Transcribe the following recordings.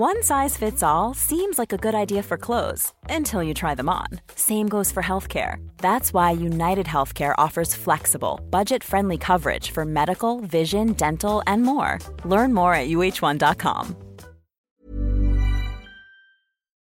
One size fits all seems like a good idea for clothes until you try them on. Same goes for healthcare. That's why United Healthcare offers flexible, budget friendly coverage for medical, vision, dental, and more. Learn more at uh1.com.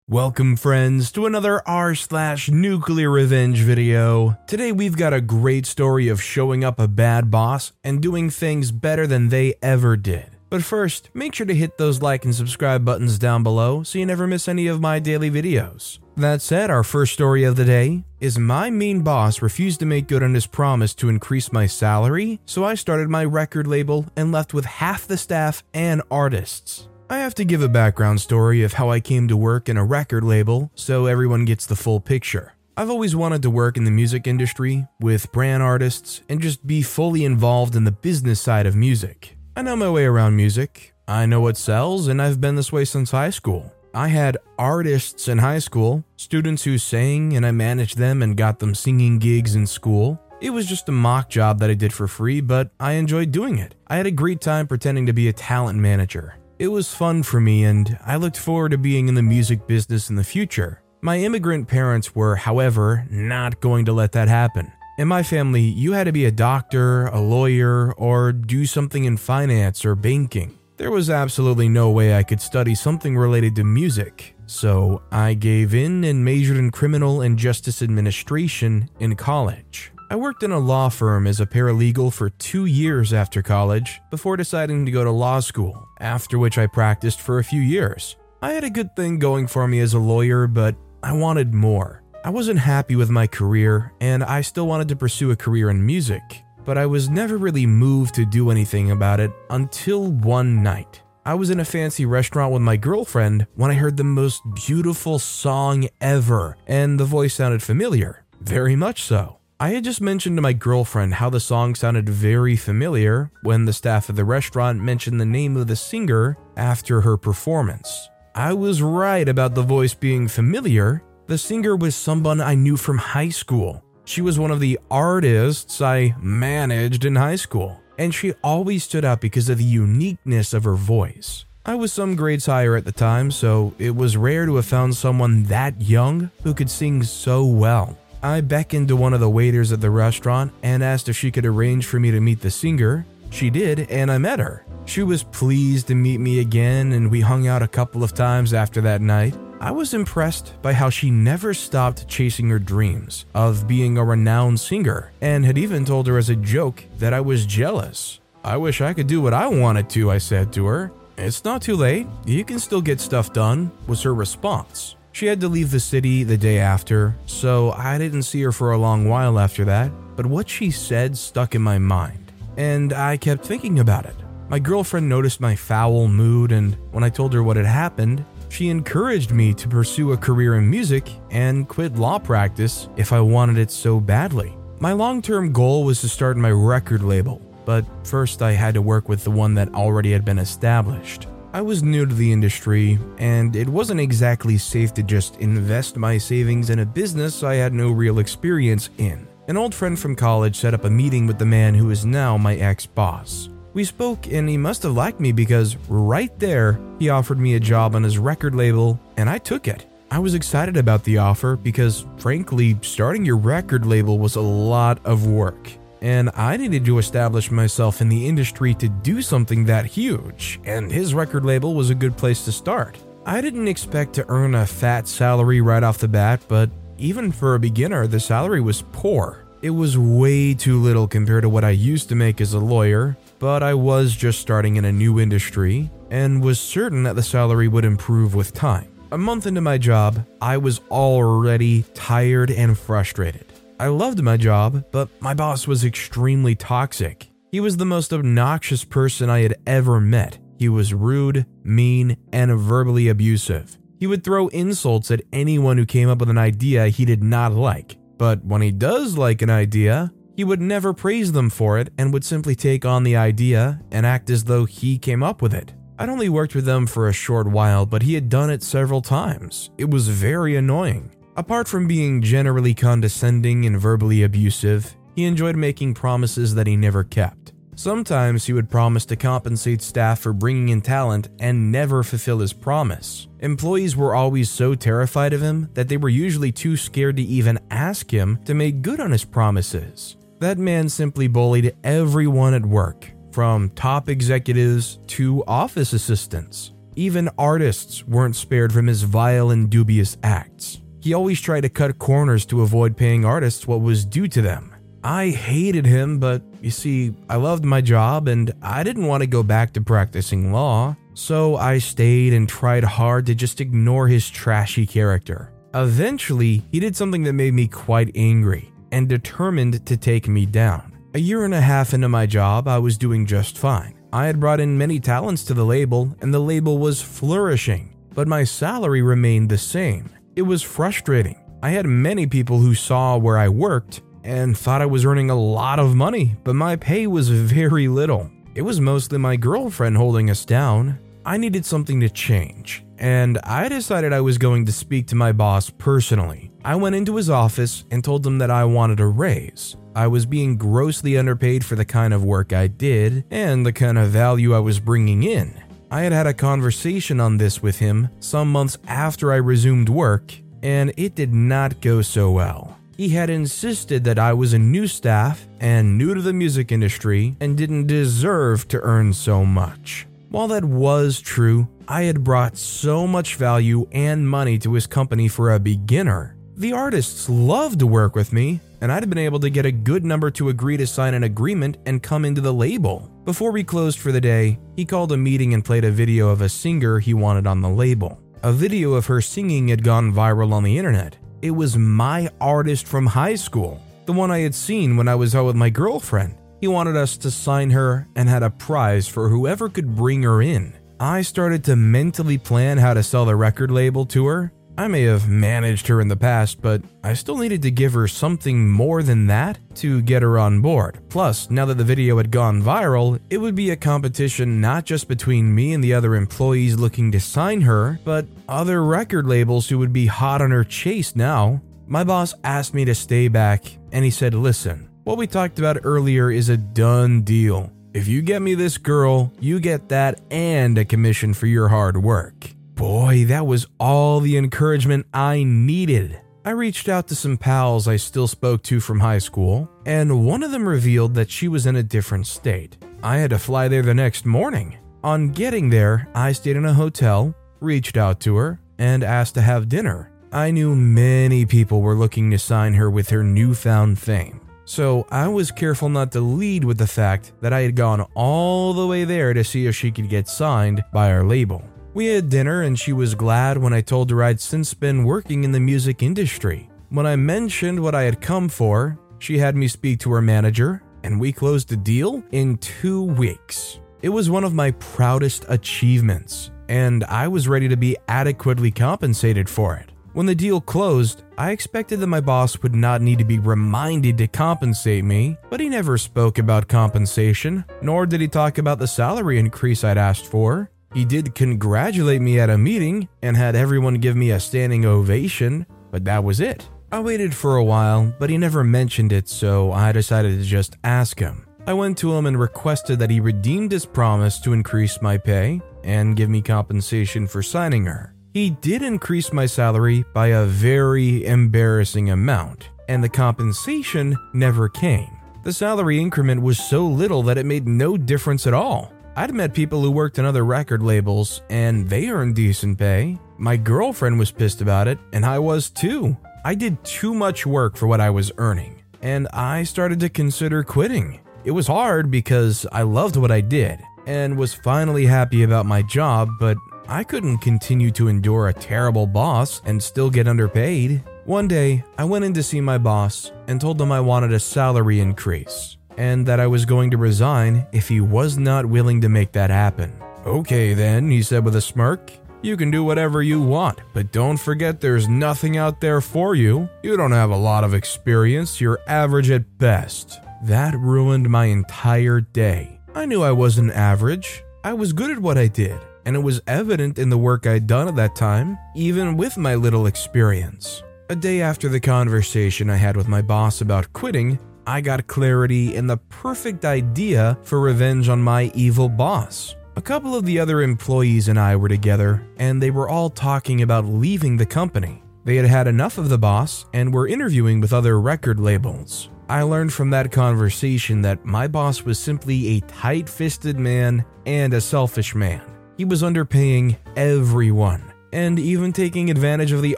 Welcome, friends, to another r slash nuclear revenge video. Today we've got a great story of showing up a bad boss and doing things better than they ever did. But first, make sure to hit those like and subscribe buttons down below so you never miss any of my daily videos. That said, our first story of the day is my mean boss refused to make good on his promise to increase my salary, so I started my record label and left with half the staff and artists. I have to give a background story of how I came to work in a record label so everyone gets the full picture. I've always wanted to work in the music industry with brand artists and just be fully involved in the business side of music. I know my way around music. I know what sells, and I've been this way since high school. I had artists in high school, students who sang, and I managed them and got them singing gigs in school. It was just a mock job that I did for free, but I enjoyed doing it. I had a great time pretending to be a talent manager. It was fun for me, and I looked forward to being in the music business in the future. My immigrant parents were, however, not going to let that happen. In my family, you had to be a doctor, a lawyer, or do something in finance or banking. There was absolutely no way I could study something related to music, so I gave in and majored in criminal and justice administration in college. I worked in a law firm as a paralegal for two years after college before deciding to go to law school, after which I practiced for a few years. I had a good thing going for me as a lawyer, but I wanted more. I wasn't happy with my career, and I still wanted to pursue a career in music, but I was never really moved to do anything about it until one night. I was in a fancy restaurant with my girlfriend when I heard the most beautiful song ever, and the voice sounded familiar. Very much so. I had just mentioned to my girlfriend how the song sounded very familiar when the staff of the restaurant mentioned the name of the singer after her performance. I was right about the voice being familiar, the singer was someone I knew from high school. She was one of the artists I managed in high school, and she always stood out because of the uniqueness of her voice. I was some grades higher at the time, so it was rare to have found someone that young who could sing so well. I beckoned to one of the waiters at the restaurant and asked if she could arrange for me to meet the singer. She did, and I met her. She was pleased to meet me again, and we hung out a couple of times after that night. I was impressed by how she never stopped chasing her dreams of being a renowned singer, and had even told her as a joke that I was jealous. I wish I could do what I wanted to, I said to her. It's not too late, you can still get stuff done, was her response. She had to leave the city the day after, so I didn't see her for a long while after that, but what she said stuck in my mind, and I kept thinking about it. My girlfriend noticed my foul mood, and when I told her what had happened, she encouraged me to pursue a career in music and quit law practice if I wanted it so badly. My long term goal was to start my record label, but first I had to work with the one that already had been established. I was new to the industry, and it wasn't exactly safe to just invest my savings in a business I had no real experience in. An old friend from college set up a meeting with the man who is now my ex boss. We spoke, and he must have liked me because right there, he offered me a job on his record label, and I took it. I was excited about the offer because, frankly, starting your record label was a lot of work, and I needed to establish myself in the industry to do something that huge, and his record label was a good place to start. I didn't expect to earn a fat salary right off the bat, but even for a beginner, the salary was poor. It was way too little compared to what I used to make as a lawyer, but I was just starting in a new industry and was certain that the salary would improve with time. A month into my job, I was already tired and frustrated. I loved my job, but my boss was extremely toxic. He was the most obnoxious person I had ever met. He was rude, mean, and verbally abusive. He would throw insults at anyone who came up with an idea he did not like. But when he does like an idea, he would never praise them for it and would simply take on the idea and act as though he came up with it. I'd only worked with them for a short while, but he had done it several times. It was very annoying. Apart from being generally condescending and verbally abusive, he enjoyed making promises that he never kept. Sometimes he would promise to compensate staff for bringing in talent and never fulfill his promise. Employees were always so terrified of him that they were usually too scared to even ask him to make good on his promises. That man simply bullied everyone at work, from top executives to office assistants. Even artists weren't spared from his vile and dubious acts. He always tried to cut corners to avoid paying artists what was due to them. I hated him, but you see, I loved my job and I didn't want to go back to practicing law, so I stayed and tried hard to just ignore his trashy character. Eventually, he did something that made me quite angry and determined to take me down. A year and a half into my job, I was doing just fine. I had brought in many talents to the label, and the label was flourishing, but my salary remained the same. It was frustrating. I had many people who saw where I worked and thought I was earning a lot of money, but my pay was very little. It was mostly my girlfriend holding us down. I needed something to change, and I decided I was going to speak to my boss personally. I went into his office and told him that I wanted a raise. I was being grossly underpaid for the kind of work I did and the kind of value I was bringing in. I had had a conversation on this with him some months after I resumed work, and it did not go so well. He had insisted that I was a new staff and new to the music industry and didn't deserve to earn so much. While that was true, I had brought so much value and money to his company for a beginner. The artists loved to work with me, and I'd been able to get a good number to agree to sign an agreement and come into the label. Before we closed for the day, he called a meeting and played a video of a singer he wanted on the label. A video of her singing had gone viral on the internet. It was my artist from high school, the one I had seen when I was out with my girlfriend. He wanted us to sign her and had a prize for whoever could bring her in. I started to mentally plan how to sell the record label to her I may have managed her in the past, but I still needed to give her something more than that to get her on board. Plus, now that the video had gone viral, it would be a competition not just between me and the other employees looking to sign her, but other record labels who would be hot on her chase now. My boss asked me to stay back, and he said, Listen, what we talked about earlier is a done deal. If you get me this girl, you get that and a commission for your hard work. Boy, that was all the encouragement I needed. I reached out to some pals I still spoke to from high school, and one of them revealed that she was in a different state. I had to fly there the next morning. On getting there, I stayed in a hotel, reached out to her, and asked to have dinner. I knew many people were looking to sign her with her newfound fame. So I was careful not to lead with the fact that I had gone all the way there to see if she could get signed by our label. We had dinner, and she was glad when I told her I'd since been working in the music industry. When I mentioned what I had come for, she had me speak to her manager, and we closed the deal in two weeks. It was one of my proudest achievements, and I was ready to be adequately compensated for it. When the deal closed, I expected that my boss would not need to be reminded to compensate me, but he never spoke about compensation, nor did he talk about the salary increase I'd asked for. He did congratulate me at a meeting and had everyone give me a standing ovation, but that was it. I waited for a while, but he never mentioned it, so I decided to just ask him. I went to him and requested that he redeemed his promise to increase my pay and give me compensation for signing her. He did increase my salary by a very embarrassing amount, and the compensation never came. The salary increment was so little that it made no difference at all. I'd met people who worked in other record labels and they earned decent pay. My girlfriend was pissed about it, and I was too. I did too much work for what I was earning, and I started to consider quitting. It was hard because I loved what I did and was finally happy about my job, but I couldn't continue to endure a terrible boss and still get underpaid. One day, I went in to see my boss and told him I wanted a salary increase and that I was going to resign if he was not willing to make that happen. Okay, then, he said with a smirk. You can do whatever you want, but don't forget there's nothing out there for you. You don't have a lot of experience, you're average at best. That ruined my entire day. I knew I wasn't average. I was good at what I did, and it was evident in the work I'd done at that time, even with my little experience. A day after the conversation I had with my boss about quitting, I got clarity and the perfect idea for revenge on my evil boss. A couple of the other employees and I were together, and they were all talking about leaving the company. They had had enough of the boss and were interviewing with other record labels. I learned from that conversation that my boss was simply a tight fisted man and a selfish man. He was underpaying everyone and even taking advantage of the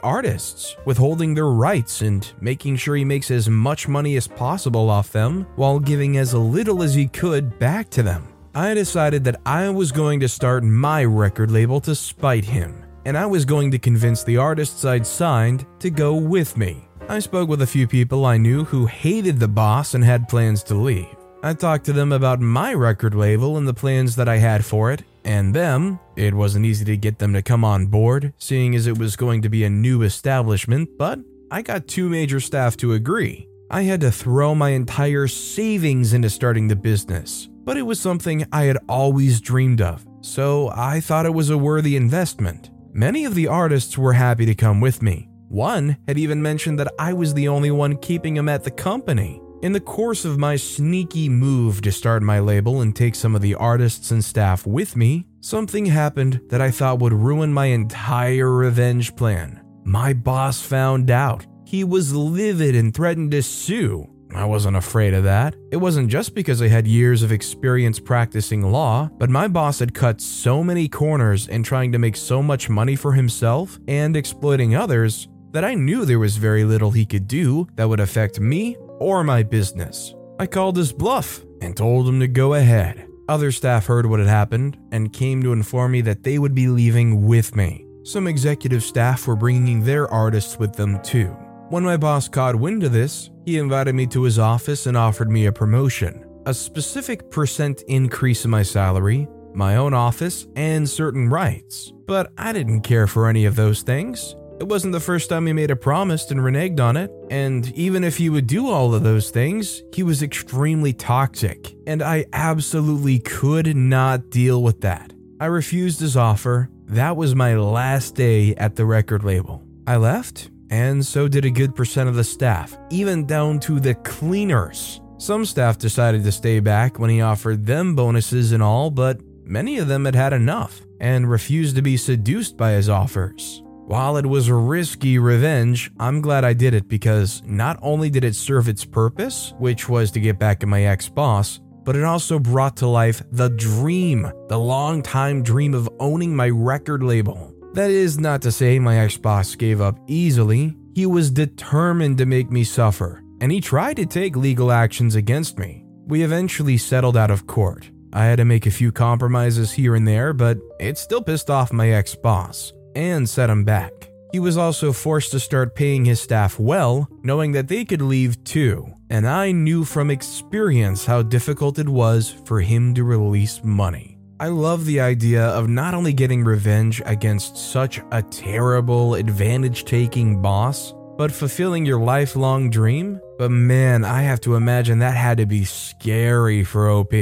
artists, withholding their rights and making sure he makes as much money as possible off them while giving as little as he could back to them. I decided that I was going to start my record label to spite him, and I was going to convince the artists I'd signed to go with me. I spoke with a few people I knew who hated the boss and had plans to leave. I talked to them about my record label and the plans that I had for it, and them. It wasn't easy to get them to come on board, seeing as it was going to be a new establishment, but I got two major staff to agree. I had to throw my entire savings into starting the business, but it was something I had always dreamed of, so I thought it was a worthy investment. Many of the artists were happy to come with me. One had even mentioned that I was the only one keeping him at the company. In the course of my sneaky move to start my label and take some of the artists and staff with me, something happened that I thought would ruin my entire revenge plan. My boss found out. He was livid and threatened to sue. I wasn't afraid of that. It wasn't just because I had years of experience practicing law, but my boss had cut so many corners in trying to make so much money for himself and exploiting others that I knew there was very little he could do that would affect me or my business. I called his bluff and told him to go ahead. Other staff heard what had happened and came to inform me that they would be leaving with me. Some executive staff were bringing their artists with them too. When my boss caught wind of this, he invited me to his office and offered me a promotion, a specific percent increase in my salary, my own office, and certain rights. But I didn't care for any of those things. It wasn't the first time he made a promise and reneged on it, and even if he would do all of those things, he was extremely toxic, and I absolutely could not deal with that. I refused his offer. That was my last day at the record label. I left, and so did a good percent of the staff, even down to the cleaners. Some staff decided to stay back when he offered them bonuses and all, but many of them had had enough and refused to be seduced by his offers. While it was a risky revenge, I'm glad I did it because not only did it serve its purpose, which was to get back at my ex boss, but it also brought to life the dream, the long time dream of owning my record label. That is not to say my ex boss gave up easily. He was determined to make me suffer, and he tried to take legal actions against me. We eventually settled out of court. I had to make a few compromises here and there, but it still pissed off my ex boss and set him back. He was also forced to start paying his staff well, knowing that they could leave too. And I knew from experience how difficult it was for him to release money. I love the idea of not only getting revenge against such a terrible, advantage taking boss, but fulfilling your lifelong dream. But man, I have to imagine that had to be scary for OP.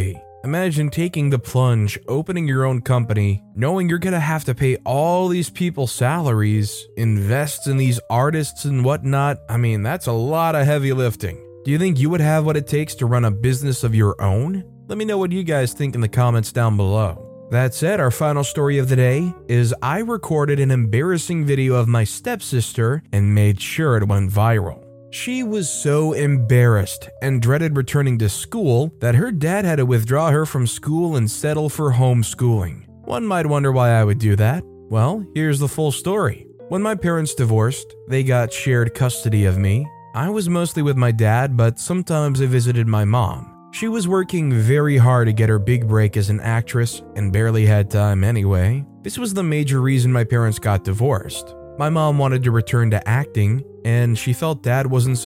Imagine taking the plunge, opening your own company, knowing you're gonna have to pay all these people salaries, invest in these artists and whatnot. I mean, that's a lot of heavy lifting. Do you think you would have what it takes to run a business of your own? Let me know what you guys think in the comments down below. That said, our final story of the day is I recorded an embarrassing video of my stepsister and made sure it went viral. She was so embarrassed and dreaded returning to school that her dad had to withdraw her from school and settle for homeschooling. One might wonder why I would do that. Well, here's the full story. When my parents divorced, they got shared custody of me. I was mostly with my dad, but sometimes I visited my mom. She was working very hard to get her big break as an actress and barely had time anyway. This was the major reason my parents got divorced. My mom wanted to return to acting, and she felt dad wasn't.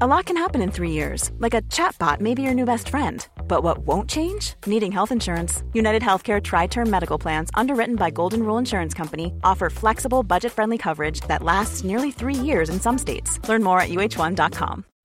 A lot can happen in three years, like a chatbot may be your new best friend. But what won't change? Needing health insurance. United Healthcare Tri Term Medical Plans, underwritten by Golden Rule Insurance Company, offer flexible, budget friendly coverage that lasts nearly three years in some states. Learn more at uh1.com.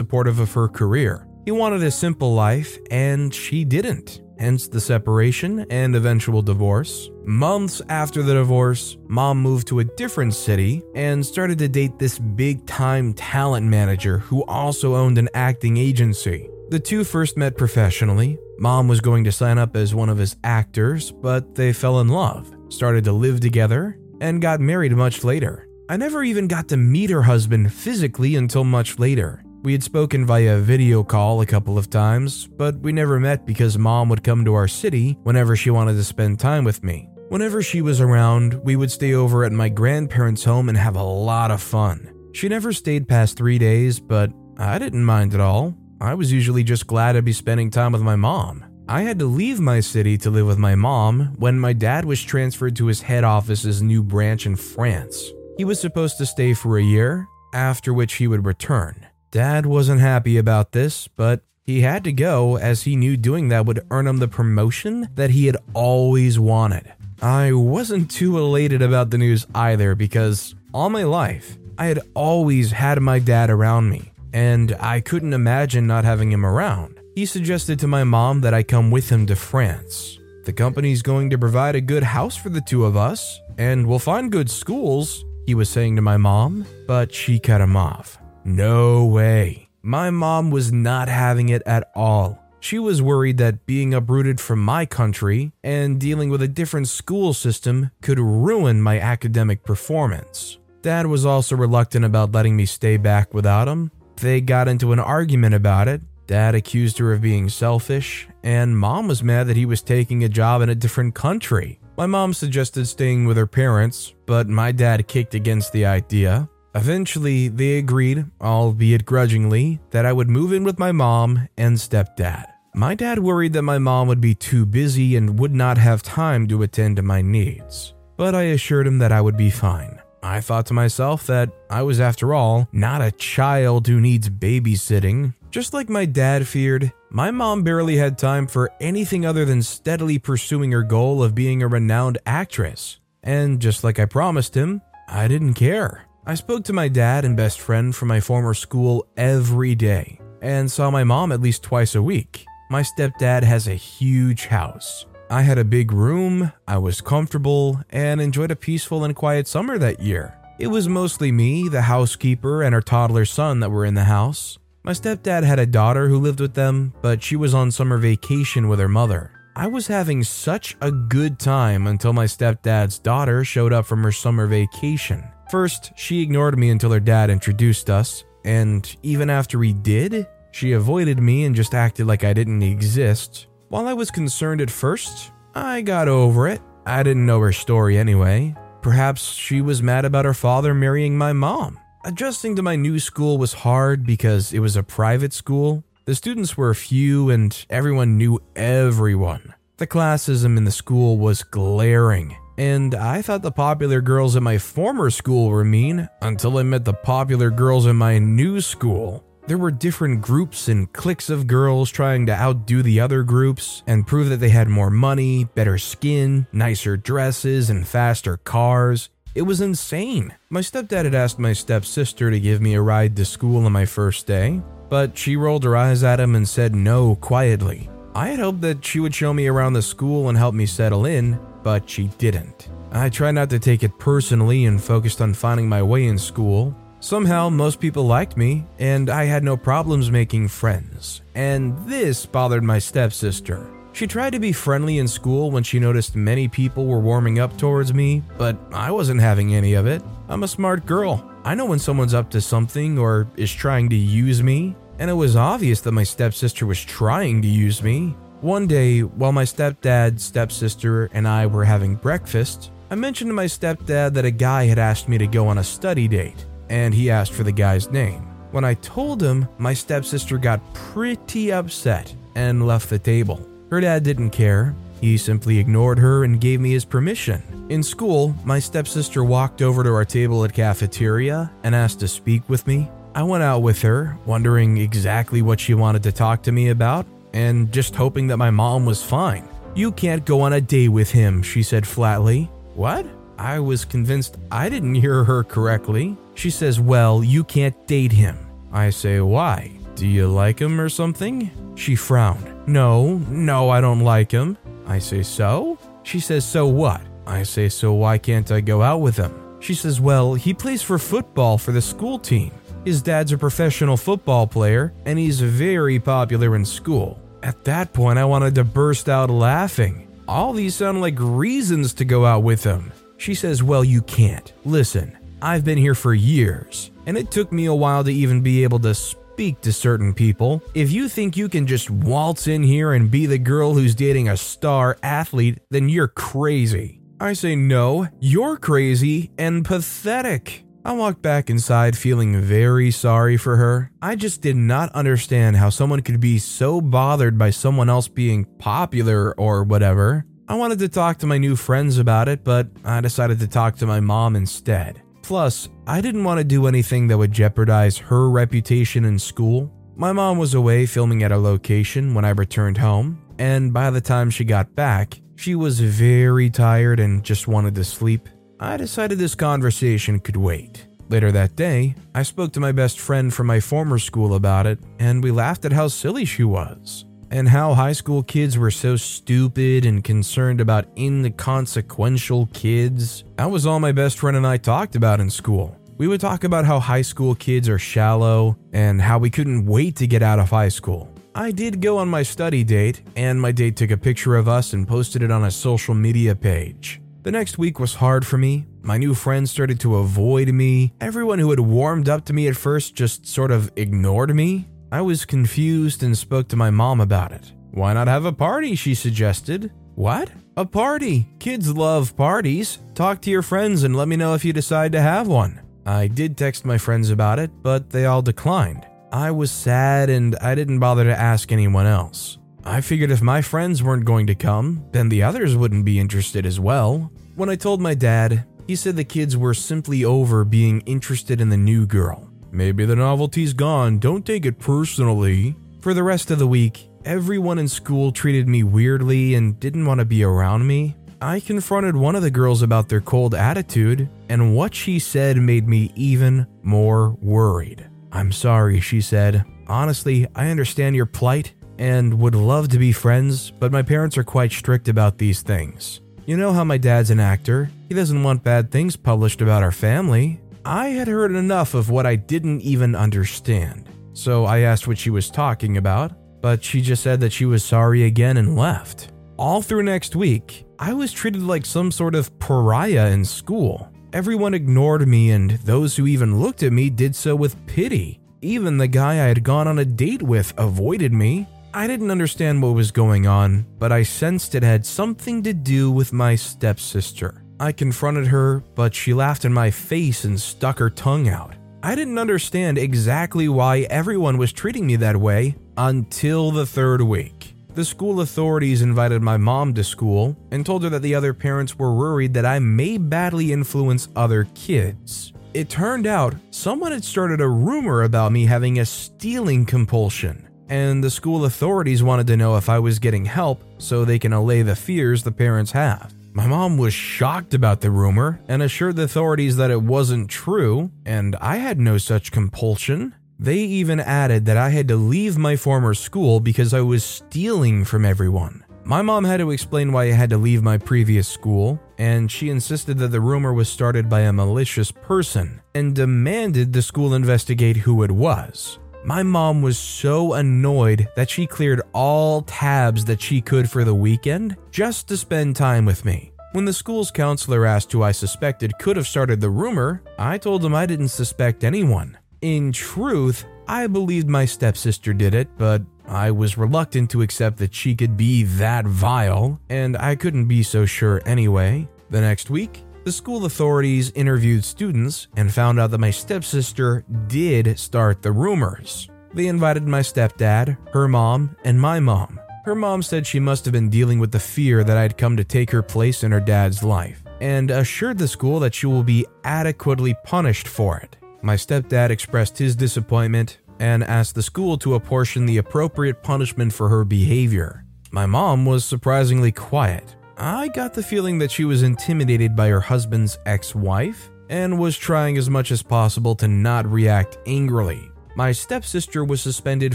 Supportive of her career. He wanted a simple life, and she didn't. Hence the separation and eventual divorce. Months after the divorce, mom moved to a different city and started to date this big time talent manager who also owned an acting agency. The two first met professionally. Mom was going to sign up as one of his actors, but they fell in love, started to live together, and got married much later. I never even got to meet her husband physically until much later. We had spoken via video call a couple of times, but we never met because mom would come to our city whenever she wanted to spend time with me. Whenever she was around, we would stay over at my grandparents' home and have a lot of fun. She never stayed past three days, but I didn't mind at all. I was usually just glad to be spending time with my mom. I had to leave my city to live with my mom when my dad was transferred to his head office's new branch in France. He was supposed to stay for a year, after which he would return. Dad wasn't happy about this, but he had to go as he knew doing that would earn him the promotion that he had always wanted. I wasn't too elated about the news either because all my life I had always had my dad around me, and I couldn't imagine not having him around. He suggested to my mom that I come with him to France. The company's going to provide a good house for the two of us, and we'll find good schools, he was saying to my mom, but she cut him off. No way. My mom was not having it at all. She was worried that being uprooted from my country and dealing with a different school system could ruin my academic performance. Dad was also reluctant about letting me stay back without him. They got into an argument about it. Dad accused her of being selfish, and mom was mad that he was taking a job in a different country. My mom suggested staying with her parents, but my dad kicked against the idea. Eventually, they agreed, albeit grudgingly, that I would move in with my mom and stepdad. My dad worried that my mom would be too busy and would not have time to attend to my needs, but I assured him that I would be fine. I thought to myself that I was, after all, not a child who needs babysitting. Just like my dad feared, my mom barely had time for anything other than steadily pursuing her goal of being a renowned actress. And just like I promised him, I didn't care. I spoke to my dad and best friend from my former school every day and saw my mom at least twice a week. My stepdad has a huge house. I had a big room, I was comfortable, and enjoyed a peaceful and quiet summer that year. It was mostly me, the housekeeper, and our toddler son that were in the house. My stepdad had a daughter who lived with them, but she was on summer vacation with her mother. I was having such a good time until my stepdad's daughter showed up from her summer vacation. First, she ignored me until her dad introduced us, and even after he did, she avoided me and just acted like I didn't exist. While I was concerned at first, I got over it. I didn't know her story anyway. Perhaps she was mad about her father marrying my mom. Adjusting to my new school was hard because it was a private school. The students were few and everyone knew everyone. The classism in the school was glaring, and I thought the popular girls at my former school were mean until I met the popular girls in my new school. There were different groups and cliques of girls trying to outdo the other groups and prove that they had more money, better skin, nicer dresses, and faster cars. It was insane. My stepdad had asked my stepsister to give me a ride to school on my first day, but she rolled her eyes at him and said no quietly. I had hoped that she would show me around the school and help me settle in, but she didn't. I tried not to take it personally and focused on finding my way in school. Somehow, most people liked me, and I had no problems making friends. And this bothered my stepsister. She tried to be friendly in school when she noticed many people were warming up towards me, but I wasn't having any of it. I'm a smart girl. I know when someone's up to something or is trying to use me, and it was obvious that my stepsister was trying to use me. One day, while my stepdad, stepsister, and I were having breakfast, I mentioned to my stepdad that a guy had asked me to go on a study date, and he asked for the guy's name. When I told him, my stepsister got pretty upset and left the table. Her dad didn't care. He simply ignored her and gave me his permission. In school, my stepsister walked over to our table at cafeteria and asked to speak with me. I went out with her, wondering exactly what she wanted to talk to me about, and just hoping that my mom was fine. You can't go on a date with him, she said flatly. What? I was convinced I didn't hear her correctly. She says, Well, you can't date him. I say, Why? Do you like him or something? She frowned. No, no, I don't like him. I say, So? She says, So what? I say, So why can't I go out with him? She says, Well, he plays for football for the school team. His dad's a professional football player, and he's very popular in school. At that point, I wanted to burst out laughing. All these sound like reasons to go out with him. She says, Well, you can't. Listen, I've been here for years, and it took me a while to even be able to speak to certain people. If you think you can just waltz in here and be the girl who's dating a star athlete, then you're crazy. I say, No, you're crazy and pathetic. I walked back inside feeling very sorry for her. I just did not understand how someone could be so bothered by someone else being popular or whatever. I wanted to talk to my new friends about it, but I decided to talk to my mom instead. Plus, I didn't want to do anything that would jeopardize her reputation in school. My mom was away filming at a location when I returned home, and by the time she got back, she was very tired and just wanted to sleep. I decided this conversation could wait. Later that day, I spoke to my best friend from my former school about it, and we laughed at how silly she was, and how high school kids were so stupid and concerned about inconsequential kids. That was all my best friend and I talked about in school. We would talk about how high school kids are shallow and how we couldn't wait to get out of high school. I did go on my study date, and my date took a picture of us and posted it on a social media page. The next week was hard for me. My new friends started to avoid me. Everyone who had warmed up to me at first just sort of ignored me. I was confused and spoke to my mom about it. Why not have a party? She suggested. What? A party. Kids love parties. Talk to your friends and let me know if you decide to have one. I did text my friends about it, but they all declined. I was sad and I didn't bother to ask anyone else. I figured if my friends weren't going to come, then the others wouldn't be interested as well. When I told my dad, he said the kids were simply over being interested in the new girl. Maybe the novelty's gone, don't take it personally. For the rest of the week, everyone in school treated me weirdly and didn't want to be around me. I confronted one of the girls about their cold attitude, and what she said made me even more worried. I'm sorry, she said. Honestly, I understand your plight and would love to be friends, but my parents are quite strict about these things. You know how my dad's an actor, he doesn't want bad things published about our family. I had heard enough of what I didn't even understand, so I asked what she was talking about, but she just said that she was sorry again and left. All through next week, I was treated like some sort of pariah in school. Everyone ignored me, and those who even looked at me did so with pity. Even the guy I had gone on a date with avoided me. I didn't understand what was going on, but I sensed it had something to do with my stepsister. I confronted her, but she laughed in my face and stuck her tongue out. I didn't understand exactly why everyone was treating me that way until the third week. The school authorities invited my mom to school and told her that the other parents were worried that I may badly influence other kids. It turned out someone had started a rumor about me having a stealing compulsion, and the school authorities wanted to know if I was getting help so they can allay the fears the parents have. My mom was shocked about the rumor and assured the authorities that it wasn't true, and I had no such compulsion. They even added that I had to leave my former school because I was stealing from everyone. My mom had to explain why I had to leave my previous school, and she insisted that the rumor was started by a malicious person and demanded the school investigate who it was. My mom was so annoyed that she cleared all tabs that she could for the weekend just to spend time with me. When the school's counselor asked who I suspected could have started the rumor, I told him I didn't suspect anyone. In truth, I believed my stepsister did it, but I was reluctant to accept that she could be that vile, and I couldn't be so sure anyway. The next week, the school authorities interviewed students and found out that my stepsister did start the rumors. They invited my stepdad, her mom, and my mom. Her mom said she must have been dealing with the fear that I'd come to take her place in her dad's life, and assured the school that she will be adequately punished for it. My stepdad expressed his disappointment and asked the school to apportion the appropriate punishment for her behavior. My mom was surprisingly quiet. I got the feeling that she was intimidated by her husband's ex wife and was trying as much as possible to not react angrily. My stepsister was suspended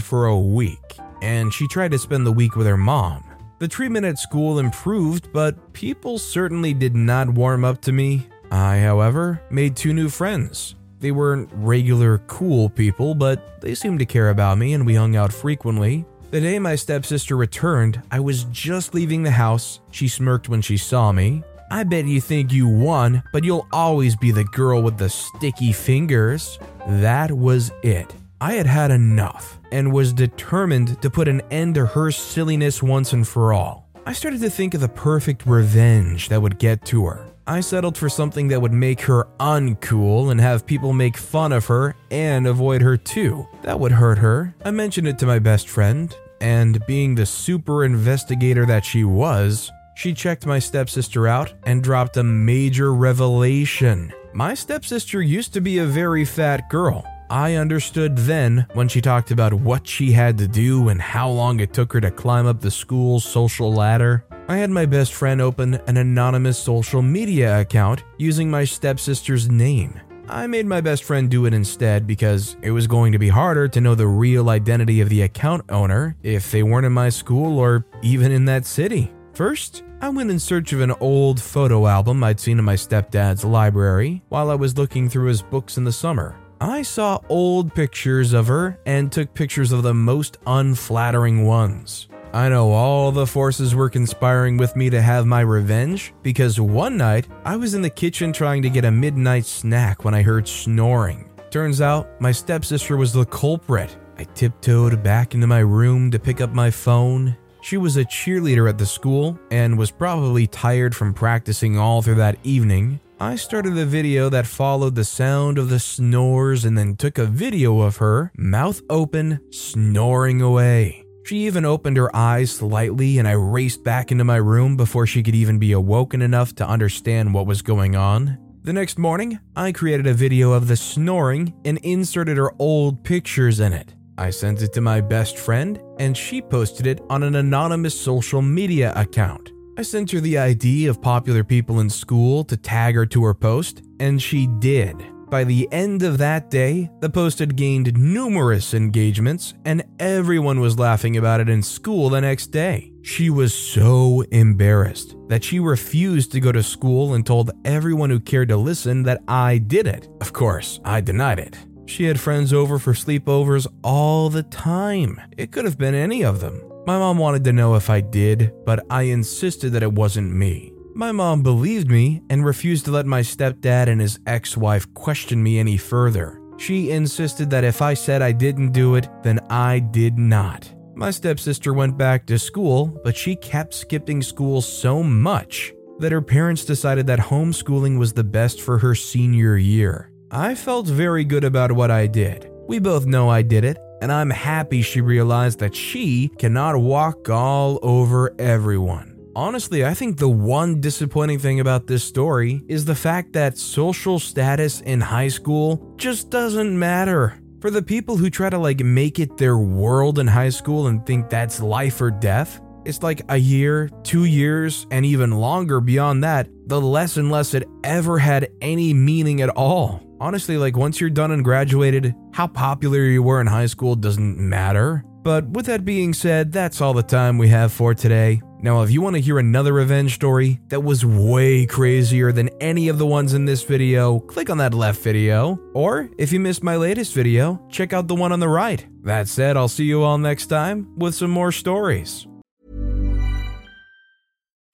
for a week, and she tried to spend the week with her mom. The treatment at school improved, but people certainly did not warm up to me. I, however, made two new friends. They weren't regular cool people, but they seemed to care about me and we hung out frequently. The day my stepsister returned, I was just leaving the house. She smirked when she saw me. I bet you think you won, but you'll always be the girl with the sticky fingers. That was it. I had had enough and was determined to put an end to her silliness once and for all. I started to think of the perfect revenge that would get to her. I settled for something that would make her uncool and have people make fun of her and avoid her too. That would hurt her. I mentioned it to my best friend, and being the super investigator that she was, she checked my stepsister out and dropped a major revelation. My stepsister used to be a very fat girl. I understood then when she talked about what she had to do and how long it took her to climb up the school's social ladder. I had my best friend open an anonymous social media account using my stepsister's name. I made my best friend do it instead because it was going to be harder to know the real identity of the account owner if they weren't in my school or even in that city. First, I went in search of an old photo album I'd seen in my stepdad's library while I was looking through his books in the summer. I saw old pictures of her and took pictures of the most unflattering ones. I know all the forces were conspiring with me to have my revenge because one night I was in the kitchen trying to get a midnight snack when I heard snoring. Turns out my stepsister was the culprit. I tiptoed back into my room to pick up my phone. She was a cheerleader at the school and was probably tired from practicing all through that evening. I started the video that followed the sound of the snores and then took a video of her, mouth open, snoring away. She even opened her eyes slightly, and I raced back into my room before she could even be awoken enough to understand what was going on. The next morning, I created a video of the snoring and inserted her old pictures in it. I sent it to my best friend, and she posted it on an anonymous social media account. I sent her the ID of popular people in school to tag her to her post, and she did. By the end of that day, the post had gained numerous engagements, and everyone was laughing about it in school the next day. She was so embarrassed that she refused to go to school and told everyone who cared to listen that I did it. Of course, I denied it. She had friends over for sleepovers all the time. It could have been any of them. My mom wanted to know if I did, but I insisted that it wasn't me. My mom believed me and refused to let my stepdad and his ex wife question me any further. She insisted that if I said I didn't do it, then I did not. My stepsister went back to school, but she kept skipping school so much that her parents decided that homeschooling was the best for her senior year. I felt very good about what I did. We both know I did it, and I'm happy she realized that she cannot walk all over everyone. Honestly, I think the one disappointing thing about this story is the fact that social status in high school just doesn't matter. For the people who try to like make it their world in high school and think that's life or death, it's like a year, two years, and even longer beyond that, the less and less it ever had any meaning at all. Honestly, like once you're done and graduated, how popular you were in high school doesn't matter. But with that being said, that's all the time we have for today. Now, if you want to hear another revenge story that was way crazier than any of the ones in this video, click on that left video. Or if you missed my latest video, check out the one on the right. That said, I'll see you all next time with some more stories.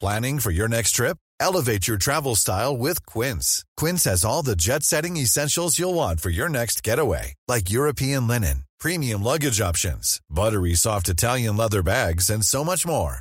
Planning for your next trip? Elevate your travel style with Quince. Quince has all the jet setting essentials you'll want for your next getaway, like European linen, premium luggage options, buttery soft Italian leather bags, and so much more